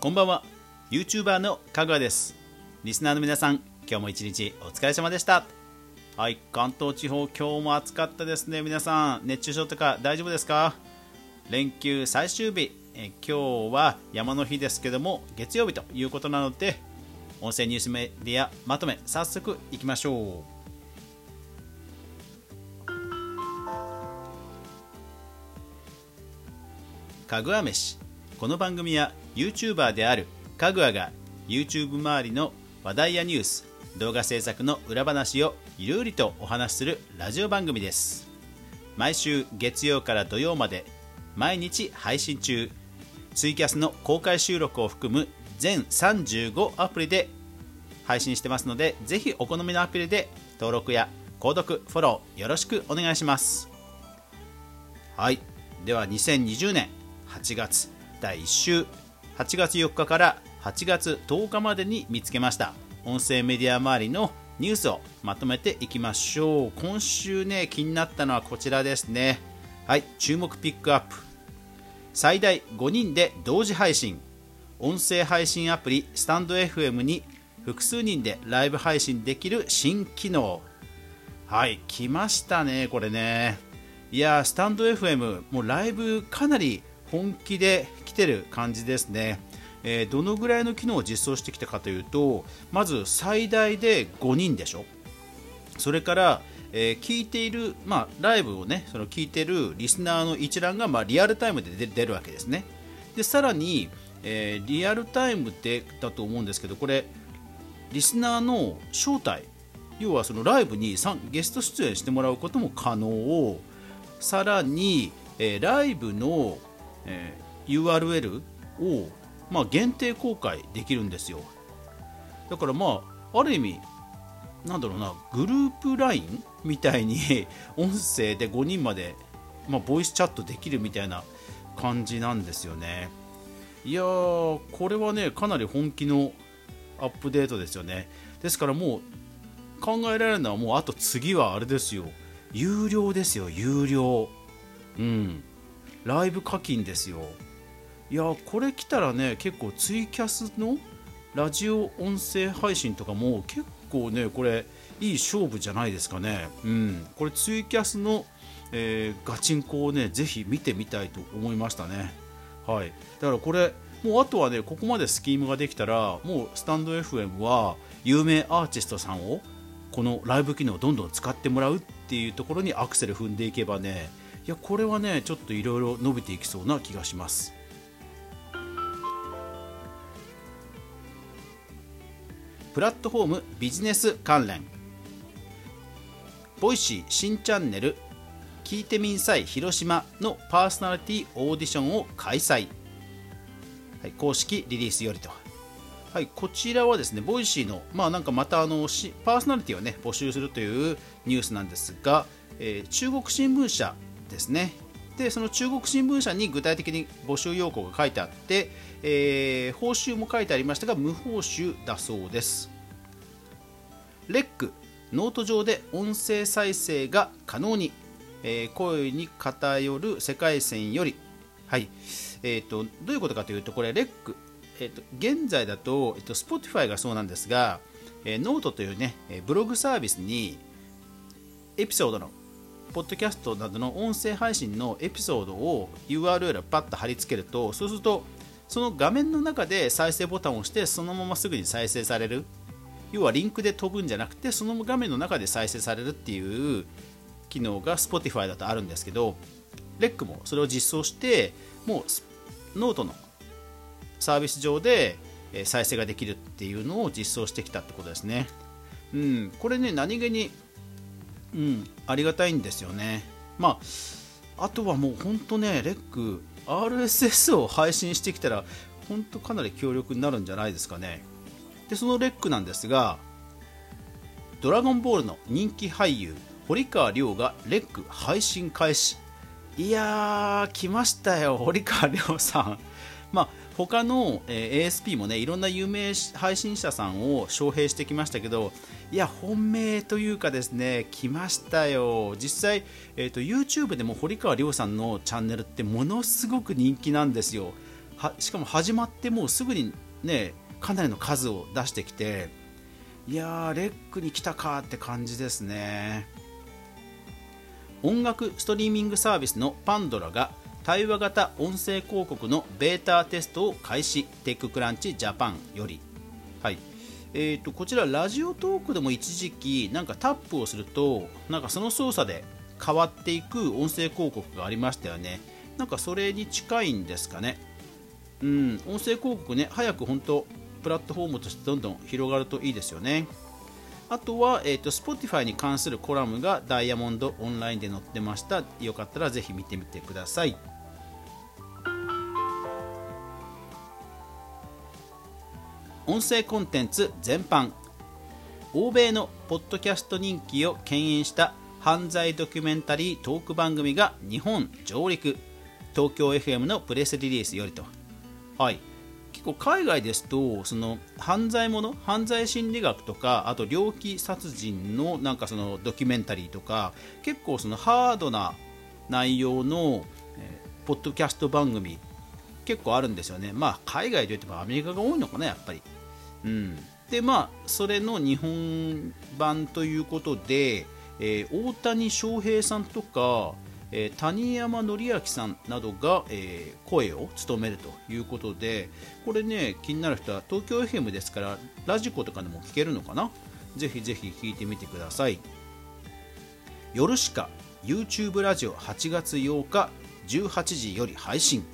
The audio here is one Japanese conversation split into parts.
こんばんは。YouTuber のかぐわです。リスナーの皆さん今日も一日お疲れ様でした。はい関東地方今日も暑かったですね。皆さん熱中症とか大丈夫ですか？連休最終日。え今日は山の日ですけども月曜日ということなので音声ニュースメディアまとめ早速いきましょう。かぐわ飯。この番組は YouTuber であるかぐわが YouTube 周りの話題やニュース動画制作の裏話をゆるりとお話しするラジオ番組です。毎週月曜から土曜まで毎日配信中。ツイキャスの公開収録を含む全35アプリで配信してますのでぜひお好みのアプリで登録や購読フォローよろしくお願いします。はい。では2020年8月第1週8月4日から8月10日までに見つけました。音声メディア周りのニュースをまとめていきましょう。今週ね気になったのはこちらですね。はい注目ピックアップ。最大5人で同時配信。音声配信アプリスタンド FM に複数人でライブ配信できる新機能。はい来ましたねこれね。いやスタンド FM もうライブかなり本気で来てる感じですね。えー、どのぐらいの機能を実装してきたかというとまず最大で5人でしょ。それから、えー、聞いている、まあ、ライブをねその聞いてるリスナーの一覧が、まあ、リアルタイムで出るわけですね。でさらに、えー、リアルタイムでだと思うんですけどこれリスナーの招待要はそのライブにゲスト出演してもらうことも可能。をさらに、えー、ライブの、えー、URL をまあ、限定公開できるんですよ。だからまあある意味なんだろうなグループ LINE みたいに 音声で5人まで、まあ、ボイスチャットできるみたいな感じなんですよね。いやーこれはねかなり本気のアップデートですよね。ですからもう考えられるのはもうあと次はあれですよ。有料ですよ有料。うん。ライブ課金ですよ。いやこれ来たらね結構ツイキャスのラジオ音声配信とかも結構ねこれいい勝負じゃないですかね。うん。これツイキャスの、えー、ガチンコをねぜひ見てみたいと思いましたね。はい。だからこれもうあとはねここまでスキームができたらもうスタンド FM は有名アーティストさんをこのライブ機能をどんどん使ってもらうっていうところにアクセル踏んでいけばねいやこれはねちょっといろいろ伸びていきそうな気がします。プラットフォームビジネス関連。 Voicy 新チャンネル。聞いてみんさい広島のパーソナリティオーディションを開催、はい、公式リリースよりと。はい、こちらはですね、 Voicy の、まあなんかまたあのパーソナリティをね、募集するというニュースなんですが、えー、中国新聞社ですね。で、その中国新聞社に具体的に募集要項が書いてあって、えー、報酬も書いてありましたが無報酬だそうですREC note 上で音声再生が可能に、えー、声に偏る世界線よりはいえーと、どういうことかというとこれ REC、えーと、現在だと、えーと、Spotify がそうなんですが、えー、ノートというねブログサービスにエピソードのポッドキャストなどの音声配信のエピソードを URL をパッと貼り付けるとそうするとその画面の中で再生ボタンを押してそのまますぐに再生される要はリンクで飛ぶんじゃなくてその画面の中で再生されるっていう機能が Spotify だとあるんですけど REC もそれを実装してもうノートのサービス上で再生ができるっていうのを実装してきたってことですね。うん、これね何気に、うん、ありがたいんですよね。まああとはもう本当ねレック RSS を配信してきたら本当かなり強力になるんじゃないですかね。でそのレックなんですが「ドラゴンボール」の人気俳優堀川亮がレック配信開始。いやー来ましたよ堀川亮さん。まあ他の、えー、ASP もねいろんな有名配信者さんを招聘してきましたけどいや本命というかですね来ましたよ。実際、えーと、YouTube でも堀川亮さんのチャンネルってものすごく人気なんですよ。しかも始まってもうすぐにねかなりの数を出してきていやーレックに来たかって感じですね。音楽ストリーミングサービスのパンドラが対話型音声広告のベータテストを開始。テッククランチジャパンより、はい。えーと、こちらラジオトークでも一時期なんかタップをするとなんかその操作で変わっていく音声広告がありましたよね。なんかそれに近いんですかね。うん。音声広告ね早く本当プラットフォームとしてどんどん広がるといいですよね。あとは、えーと、Spotify に関するコラムがダイヤモンドオンラインで載ってました。よかったらぜひ見てみてください。音声コンテンツ全般。欧米のポッドキャスト人気を牽引した犯罪ドキュメンタリートーク番組が日本上陸。東京 FM のプレスリリースよりと。はい。結構海外ですとその犯罪もの犯罪心理学とかあと猟奇殺人のなんかそのドキュメンタリーとか結構そのハードな内容の、えー、ポッドキャスト番組結構あるんですよね。まあ海外といってもアメリカが多いのかなやっぱり。うん、でまあそれの日本版ということで、えー、大谷翔平さんとか、えー、谷山紀明さんなどが、えー、声を務めるということでこれね気になる人は東京 FM ですからラジコとかでも聞けるのかな？ぜひぜひ聞いてみてください。夜しか YouTube ラジオ8月8日18時より配信。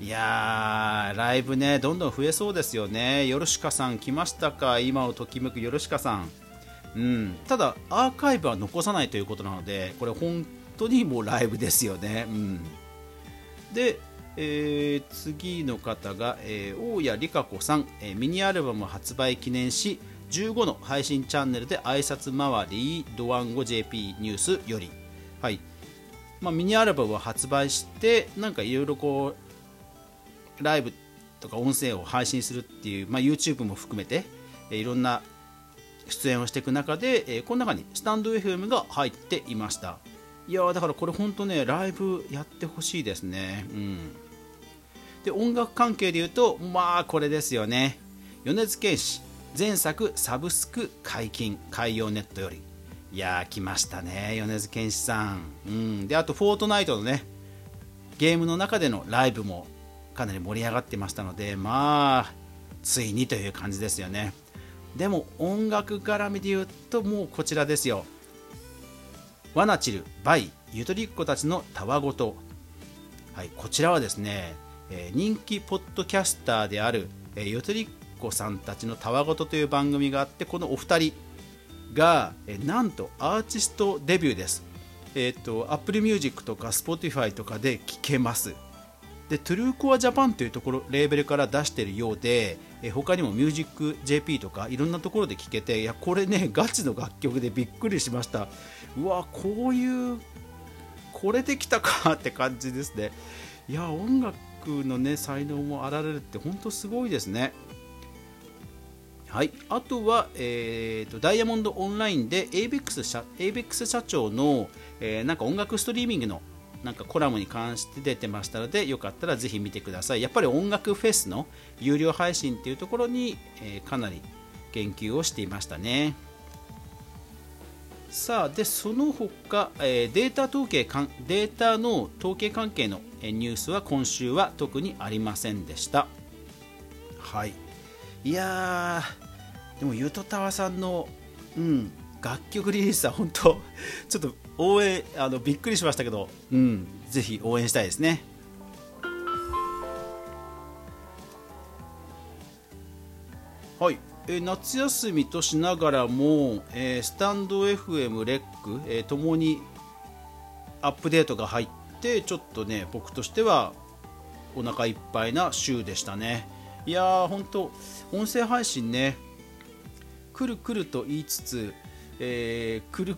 いやー、ライブね、どんどん増えそうですよね。ヨルシカさん来ましたか？今をときめくヨルシカさん。うん、ただ、アーカイブは残さないということなので、これ本当にもうライブですよね。うん、で、えー、次の方が、えー、大谷理香子さん、えー、ミニアルバム発売記念し、15の配信チャンネルで挨拶回り、ドワンゴ JP ニュースより、はいまあ、ミニアルバムを発売して、なんかいろいろこう、ライブとか音声を配信するっていう、まあ、YouTube も含めて、えいろんな出演をしていく中で、えこの中にスタンド FM が入っていました。いやだからこれ本当ねライブやってほしいですね。うん。で音楽関係で言うとまあこれですよね。米津玄師前作サブスク解禁海洋ネットより。いやー来ましたね米津玄師さん、うん、であとフォートナイトのねゲームの中でのライブもかなり盛り上がってましたのでまあついにという感じですよね。でも音楽絡みで言うともうこちらですよ。ワナチルバイゆとりっ子たちのたわごと。はいこちらはですね、えー、人気ポッドキャスターである、えー、ゆとりっ子さんたちのたわごとという番組があってこのお二人が、えー、なんとアーティストデビューです。えっ、ー、と Apple Music とか Spotify とかで聴けます。でトゥルーコアジャパンというところレーベルから出しているようでえ他にもミュージック JP とかいろんなところで聴けていやこれねガチの楽曲でびっくりしました。うわこういうこれできたかって感じですね。いや音楽のね才能もあられるって本当すごいですね。はい、あとは、えーと、ダイヤモンドオンラインで ABEX 社 ABEX 社長の、えー、なんか音楽ストリーミングのなんかコラムに関して出てましたのでよかったらぜひ見てください。やっぱり音楽フェスの有料配信っていうところに、えー、かなり研究をしていましたね。さあでその他、えー、データ統計かんデータの統計関係のニュースは今週は特にありませんでした。はい。いやでもゆとたわさんのうん楽曲リリースは本当 ちょっと応援あのびっくりしましたけど、うん、ぜひ応援したいですね。はい、えー、夏休みとしながらも、えー、スタンド FM レック、えー、ともにアップデートが入ってちょっとね僕としてはお腹いっぱいな週でしたね。いやー本当音声配信ね来る来ると言いつつえー、来る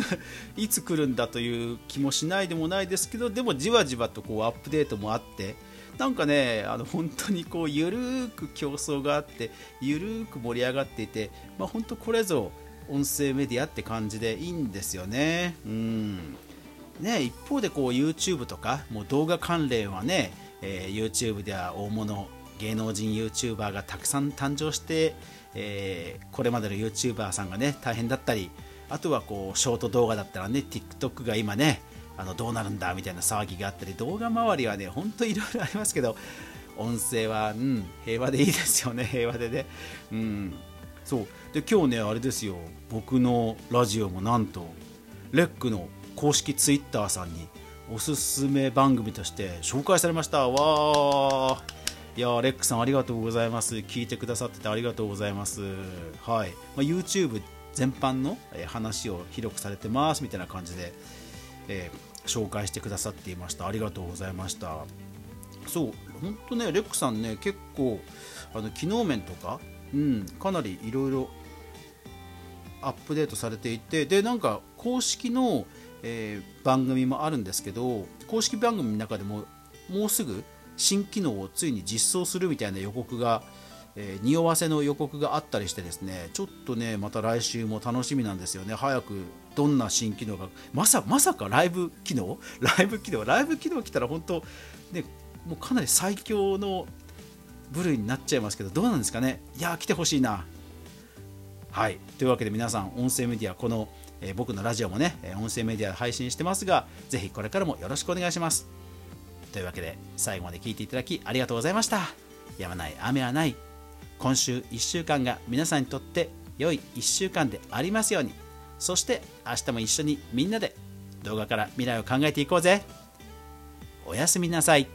いつ来るんだという気もしないでもないですけどでもじわじわとこうアップデートもあってなんかねあの本当にこうゆるーく競争があってゆるーく盛り上がっていて、まあ、本当これぞ音声メディアって感じでいいんですよね。うんね一方でこう YouTube とかもう動画関連はね、えー、YouTube では大物芸能人 YouTuber がたくさん誕生して、えー、これまでの YouTuber さんがね大変だったりあとはこうショート動画だったらね TikTok が今ねあのどうなるんだみたいな騒ぎがあったり動画周りはねほんといろいろありますけど音声は、うん、平和でいいですよね 平和でね、うん、そう。で今日ねあれですよ。僕のラジオもなんとレックの公式 Twitter さんにおすすめ番組として紹介されました。わー。いやレックさんありがとうございます。聞いてくださっててありがとうございます。はい、まあ、YouTube 全般の話を広くされてますみたいな感じで、えー、紹介してくださっていました。ありがとうございました。そう。本当ねレックさんね結構あの機能面とか、うん、かなりいろいろアップデートされていてでなんか公式の、えー、番組もあるんですけど公式番組の中でももうすぐ新機能をついに実装するみたいな予告が、えー、匂わせの予告があったりしてですねちょっとねまた来週も楽しみなんですよね。早くどんな新機能がまさまさかライブ機能？ライブ機能？ライブ機能来たら本当ねもうかなり最強の部類になっちゃいますけどどうなんですかね？いや来てほしいな。はい。というわけで皆さん音声メディアこの、えー、僕のラジオもね音声メディアで配信してますがぜひこれからもよろしくお願いします。というわけで最後まで聞いていただきありがとうございました。やまない雨はない今週1週間が皆さんにとって良い1週間でありますように。そして明日も一緒にみんなで動画から未来を考えていこうぜ。おやすみなさい。